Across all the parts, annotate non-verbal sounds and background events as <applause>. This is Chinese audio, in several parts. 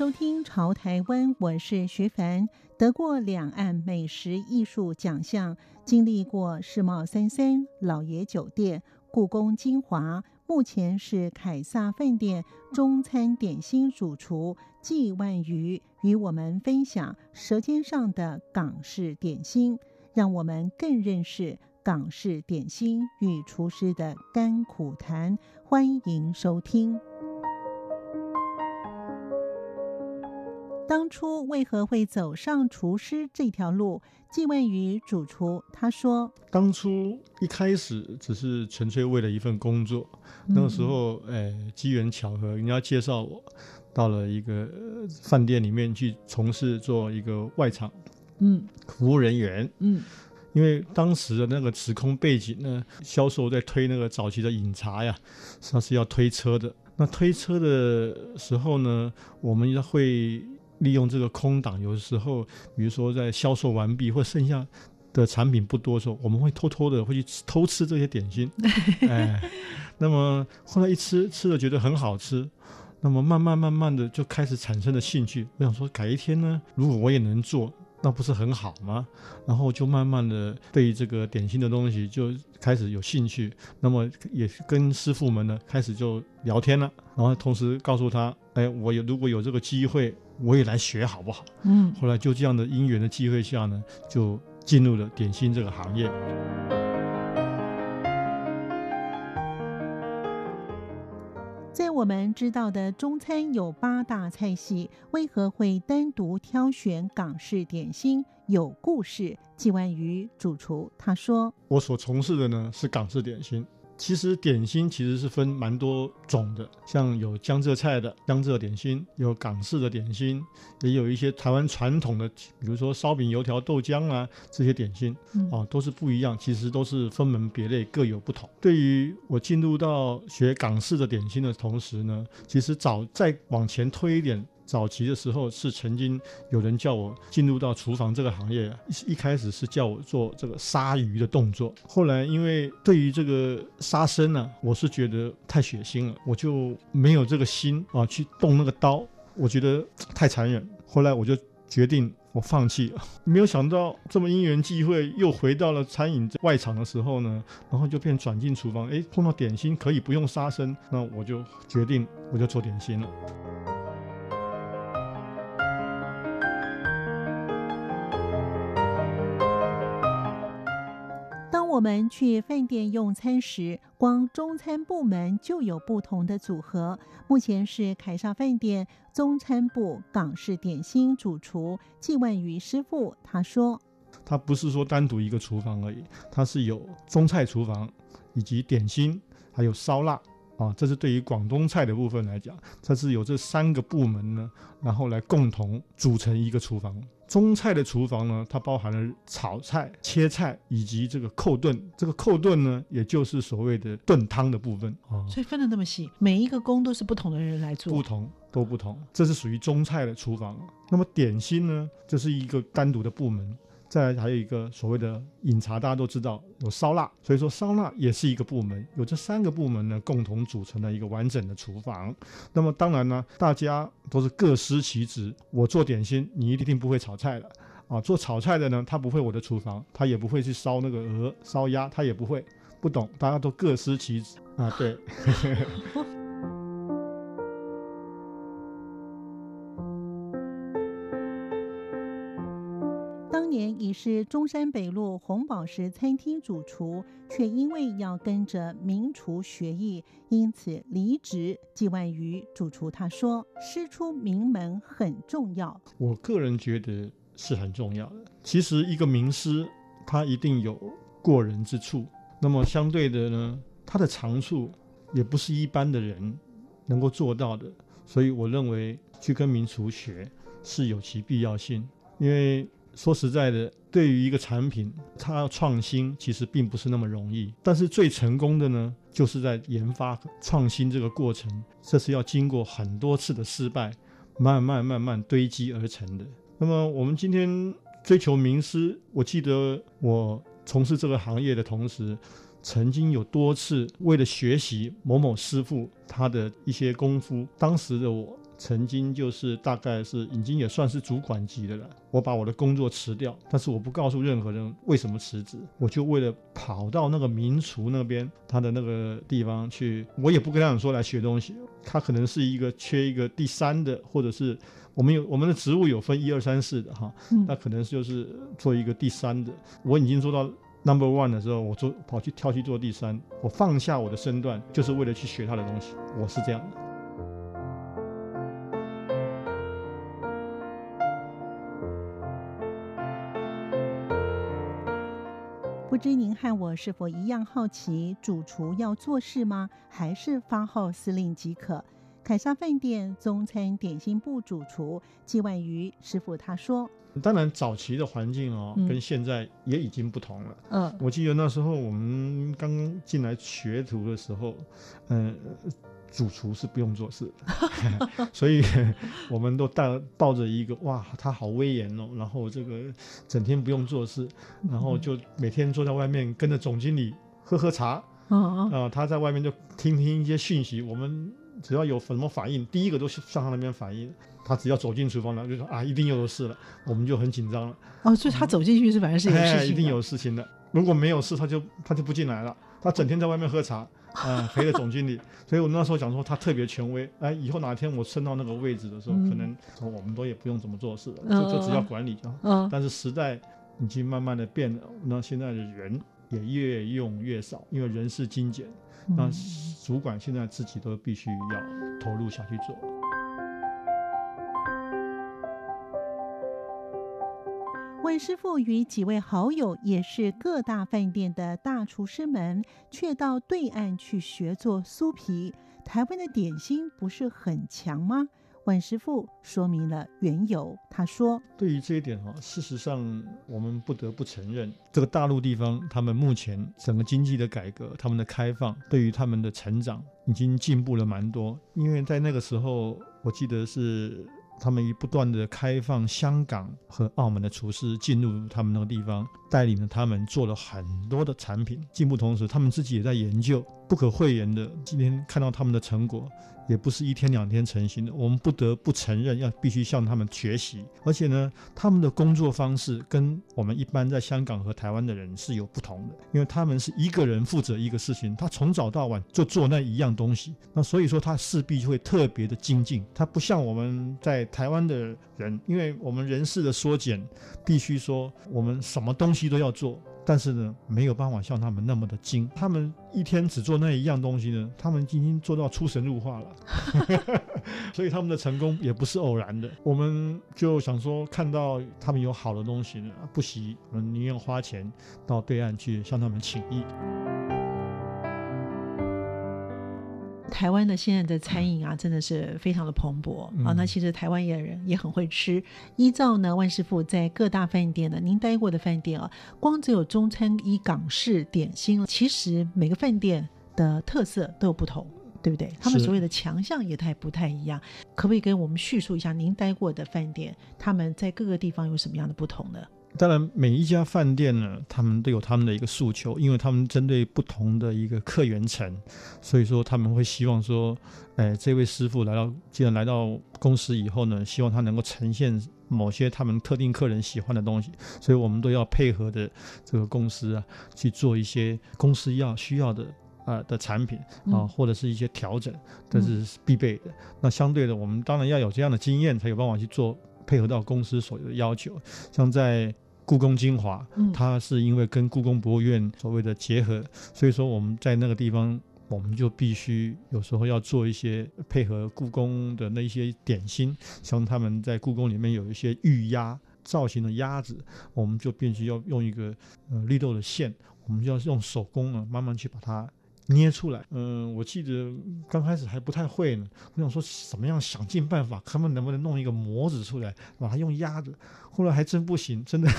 收听《潮台湾》，我是徐凡，得过两岸美食艺术奖项，经历过世贸三三、老爷酒店、故宫精华。目前是凯撒饭店中餐点心主厨纪万瑜与我们分享舌尖上的港式点心，让我们更认识港式点心与厨师的甘苦谈。欢迎收听。当初为何会走上厨师这条路？纪万瑜主厨他说：“当初一开始只是纯粹为了一份工作，嗯、那个时候，哎，机缘巧合，人家介绍我到了一个饭店里面去从事做一个外场，嗯，服务人员，嗯，因为当时的那个时空背景呢，销售在推那个早期的饮茶呀，他是要推车的。那推车的时候呢，我们要会。”利用这个空档，有的时候，比如说在销售完毕或剩下的产品不多的时候，我们会偷偷的会去偷吃这些点心。<laughs> 哎，那么后来一吃，吃了觉得很好吃，那么慢慢慢慢的就开始产生了兴趣。我想说，改一天呢，如果我也能做。那不是很好吗？然后就慢慢的对这个点心的东西就开始有兴趣，那么也跟师傅们呢开始就聊天了，然后同时告诉他，哎，我有如果有这个机会，我也来学好不好？嗯，后来就这样的因缘的机会下呢，就进入了点心这个行业。我们知道的中餐有八大菜系，为何会单独挑选港式点心？有故事。纪万瑜主厨他说：“我所从事的呢是港式点心。”其实点心其实是分蛮多种的，像有江浙菜的江浙点心，有港式的点心，也有一些台湾传统的，比如说烧饼、油条、豆浆啊这些点心，啊都是不一样，其实都是分门别类，各有不同。对于我进入到学港式的点心的同时呢，其实早再往前推一点。早期的时候是曾经有人叫我进入到厨房这个行业，一一开始是叫我做这个杀鱼的动作，后来因为对于这个杀生呢，我是觉得太血腥了，我就没有这个心啊去动那个刀，我觉得太残忍，后来我就决定我放弃了。没有想到这么因缘际会，又回到了餐饮外场的时候呢，然后就变转进厨房，哎，碰到点心可以不用杀生，那我就决定我就做点心了。我们去饭店用餐时，光中餐部门就有不同的组合。目前是凯撒饭店中餐部港式点心主厨季万瑜师傅，他说：“他不是说单独一个厨房而已，他是有中菜厨房，以及点心，还有烧腊。”啊，这是对于广东菜的部分来讲，它是有这三个部门呢，然后来共同组成一个厨房。中菜的厨房呢，它包含了炒菜、切菜以及这个扣炖。这个扣炖呢，也就是所谓的炖汤的部分哦。所以分得那么细，每一个工都是不同的人来做，不同都不同。这是属于中菜的厨房。那么点心呢，这是一个单独的部门。再还有一个所谓的饮茶，大家都知道有烧腊，所以说烧腊也是一个部门，有这三个部门呢，共同组成了一个完整的厨房。那么当然呢，大家都是各司其职。我做点心，你一定不会炒菜的啊。做炒菜的呢，他不会我的厨房，他也不会去烧那个鹅、烧鸭，他也不会，不懂。大家都各司其职啊，对。<laughs> 是中山北路红宝石餐厅主厨，却因为要跟着名厨学艺，因此离职。纪万瑜主厨他说：“师出名门很重要。”我个人觉得是很重要的。其实一个名师，他一定有过人之处，那么相对的呢，他的长处也不是一般的人能够做到的。所以我认为去跟名厨学是有其必要性，因为。说实在的，对于一个产品，它要创新其实并不是那么容易。但是最成功的呢，就是在研发创新这个过程，这是要经过很多次的失败，慢慢慢慢堆积而成的。那么我们今天追求名师，我记得我从事这个行业的同时，曾经有多次为了学习某某师傅他的一些功夫，当时的我。曾经就是大概是已经也算是主管级的了。我把我的工作辞掉，但是我不告诉任何人为什么辞职。我就为了跑到那个民厨那边，他的那个地方去，我也不跟他们说来学东西。他可能是一个缺一个第三的，或者是我们有我们的职务有分一二三四的哈，那可能就是做一个第三的。我已经做到 number one 的时候，我做跑去跳去做第三，我放下我的身段，就是为了去学他的东西。我是这样的。知您和我是否一样好奇，主厨要做事吗？还是发号司令即可？凯撒饭店中餐点心部主厨季万瑜师傅他说：“当然，早期的环境哦，跟现在也已经不同了。嗯，我记得那时候我们刚进来学徒的时候，嗯。”主厨是不用做事的，<laughs> 所以我们都带抱着一个哇，他好威严哦，然后这个整天不用做事，然后就每天坐在外面跟着总经理喝喝茶，啊、嗯呃，他在外面就听听一些讯息，我们只要有什么反应，第一个都是上他那边反应，他只要走进厨房了，就说啊，一定又有事了，我们就很紧张了。哦，所以他走进去是反正是有事情的，一定有事情的，如果没有事，他就他就不进来了，他整天在外面喝茶。啊、嗯，陪着总经理，所以我那时候讲说他特别权威。哎，以后哪天我升到那个位置的时候，嗯、可能我们都也不用怎么做事了，嗯、就就只要管理就好。嗯。但是时代已经慢慢的变了，那现在的人也越用越少，因为人事精简，那主管现在自己都必须要投入下去做。万师傅与几位好友也是各大饭店的大厨师们，却到对岸去学做酥皮。台湾的点心不是很强吗？万师傅说明了缘由。他说：“对于这一点哈，事实上我们不得不承认，这个大陆地方他们目前整个经济的改革、他们的开放，对于他们的成长已经进步了蛮多。因为在那个时候，我记得是。”他们也不断的开放香港和澳门的厨师进入他们那个地方，带领着他们做了很多的产品。进步同时，他们自己也在研究，不可讳言的。今天看到他们的成果。也不是一天两天成型的，我们不得不承认，要必须向他们学习。而且呢，他们的工作方式跟我们一般在香港和台湾的人是有不同的，因为他们是一个人负责一个事情，他从早到晚就做那一样东西，那所以说他势必就会特别的精进。他不像我们在台湾的人，因为我们人事的缩减，必须说我们什么东西都要做。但是呢，没有办法像他们那么的精。他们一天只做那一样东西呢，他们已经做到出神入化了。<laughs> 所以他们的成功也不是偶然的。我们就想说，看到他们有好的东西呢，不惜我们宁愿花钱到对岸去向他们请益。台湾的现在的餐饮啊，真的是非常的蓬勃啊。那其实台湾也人也很会吃。依照呢，万师傅在各大饭店呢，您待过的饭店啊，光只有中餐、以港式点心，其实每个饭店的特色都有不同，对不对？他们所谓的强项也太不太一样。可不可以跟我们叙述一下您待过的饭店，他们在各个地方有什么样的不同呢？当然，每一家饭店呢，他们都有他们的一个诉求，因为他们针对不同的一个客源层，所以说他们会希望说，哎，这位师傅来到，既然来到公司以后呢，希望他能够呈现某些他们特定客人喜欢的东西，所以我们都要配合的这个公司啊，去做一些公司要需要的啊、呃、的产品啊，或者是一些调整，这是必备的。那相对的，我们当然要有这样的经验，才有办法去做。配合到公司所有的要求，像在故宫精华，它是因为跟故宫博物院所谓的结合，所以说我们在那个地方，我们就必须有时候要做一些配合故宫的那一些点心，像他们在故宫里面有一些玉鸭造型的鸭子，我们就必须要用一个呃绿豆的馅，我们就要用手工啊慢慢去把它捏出来。嗯，我记得刚开始还不太会呢，我想说怎么样想尽办法，看看能不能弄一个模子出来，把它用压着。后来还真不行，真的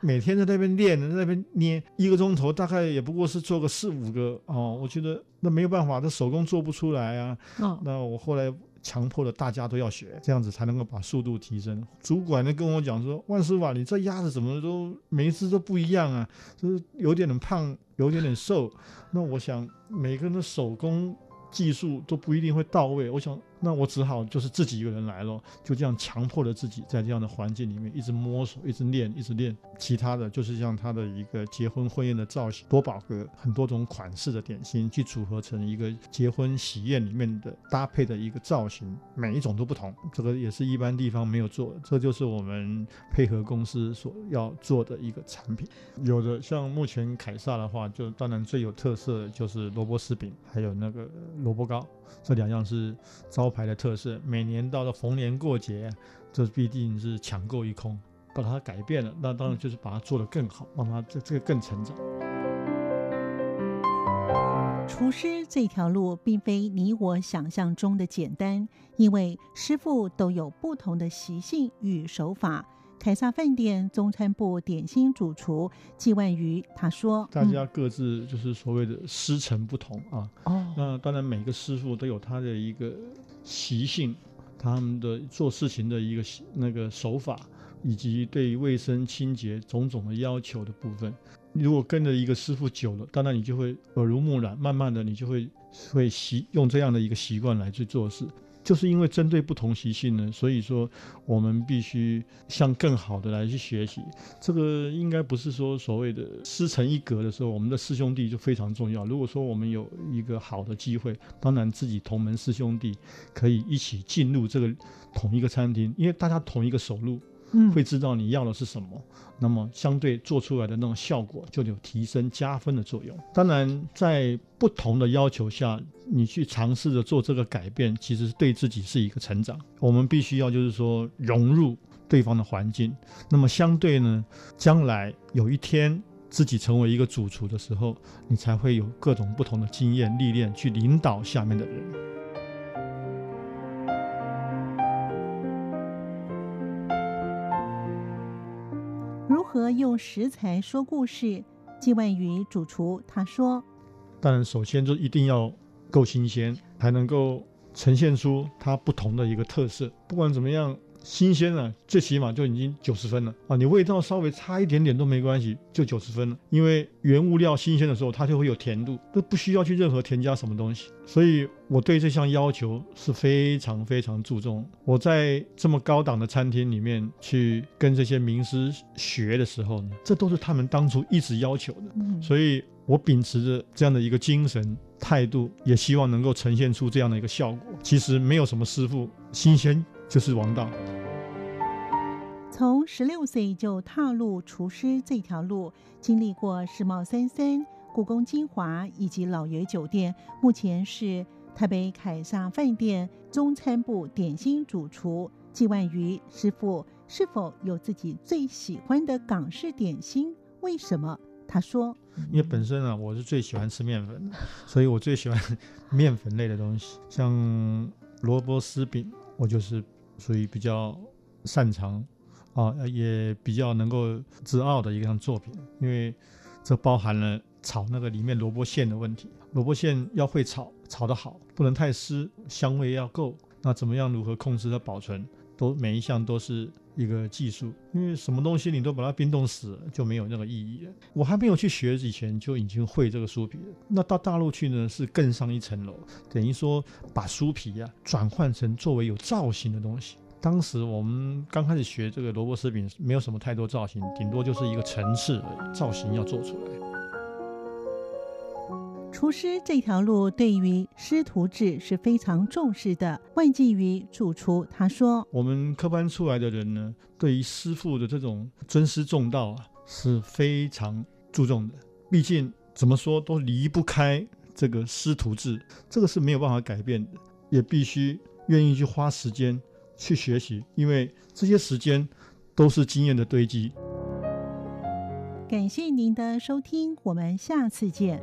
每天在那边练，在那边捏一个钟头，大概也不过是做个四五个哦。我觉得那没有办法，这手工做不出来啊。哦，那我后来。强迫的大家都要学，这样子才能够把速度提升。主管呢跟我讲说：“万师傅啊，你这鸭子怎么都每一只都不一样啊？就是有点点胖，有点点瘦。那我想每个人的手工技术都不一定会到位。我想。”那我只好就是自己一个人来咯，就这样强迫着自己在这样的环境里面一直摸索，一直练，一直练。其他的就是像他的一个结婚婚宴的造型，多宝格很多种款式的点心去组合成一个结婚喜宴里面的搭配的一个造型，每一种都不同。这个也是一般地方没有做的，这就是我们配合公司所要做的一个产品。有的像目前凯撒的话，就当然最有特色的就是萝卜丝饼，还有那个萝卜糕。这两样是招牌的特色，每年到了逢年过节，这必定是抢购一空。把它改变了，那当然就是把它做得更好，让它这这个更成长。厨师这条路并非你我想象中的简单，因为师傅都有不同的习性与手法。凯撒饭店中餐部点心主厨季万瑜他说：“大家各自就是所谓的师承不同啊。哦，那当然每个师傅都有他的一个习性，他们的做事情的一个那个手法，以及对卫生清洁种种的要求的部分。如果跟着一个师傅久了，当然你就会耳濡目染，慢慢的你就会会习用这样的一个习惯来去做事。”就是因为针对不同习性呢，所以说我们必须向更好的来去学习。这个应该不是说所谓的师承一格的时候，我们的师兄弟就非常重要。如果说我们有一个好的机会，当然自己同门师兄弟可以一起进入这个同一个餐厅，因为大家同一个手路。嗯，会知道你要的是什么，那么相对做出来的那种效果就有提升加分的作用。当然，在不同的要求下，你去尝试着做这个改变，其实对自己是一个成长。我们必须要就是说融入对方的环境，那么相对呢，将来有一天自己成为一个主厨的时候，你才会有各种不同的经验历练去领导下面的人。用食材说故事？纪万宇主厨他说：“当然，首先就一定要够新鲜，才能够呈现出它不同的一个特色。不管怎么样。”新鲜了，最起码就已经九十分了啊！你味道稍微差一点点都没关系，就九十分了。因为原物料新鲜的时候，它就会有甜度，都不需要去任何添加什么东西。所以我对这项要求是非常非常注重。我在这么高档的餐厅里面去跟这些名师学的时候呢，这都是他们当初一直要求的。嗯，所以我秉持着这样的一个精神态度，也希望能够呈现出这样的一个效果。其实没有什么师傅新鲜。就是王道。从十六岁就踏入厨师这条路，经历过世贸三三、故宫精华以及老爷酒店，目前是台北凯撒饭店中餐部点心主厨纪万瑜师傅。是否有自己最喜欢的港式点心？为什么？他说：“因为本身啊，我是最喜欢吃面粉的，所以我最喜欢 <laughs> 面粉类的东西，像萝卜丝饼，我就是。”属于比较擅长啊，也比较能够自傲的一项作品，因为这包含了炒那个里面萝卜馅的问题。萝卜馅要会炒，炒得好，不能太湿，香味要够。那怎么样如何控制它保存，都每一项都是一个技术。因为什么东西你都把它冰冻死了，就没有那个意义了。我还没有去学以前就已经会这个酥皮了。那到大陆去呢，是更上一层楼，等于说把酥皮呀、啊、转换成作为有造型的东西。当时我们刚开始学这个萝卜丝饼，没有什么太多造型，顶多就是一个层次造型要做出来。厨师这条路对于师徒制是非常重视的。万纪瑜主厨他说：“我们科班出来的人呢，对于师傅的这种尊师重道啊，是非常注重的。毕竟怎么说都离不开这个师徒制，这个是没有办法改变的，也必须愿意去花时间去学习，因为这些时间都是经验的堆积。”感谢您的收听，我们下次见。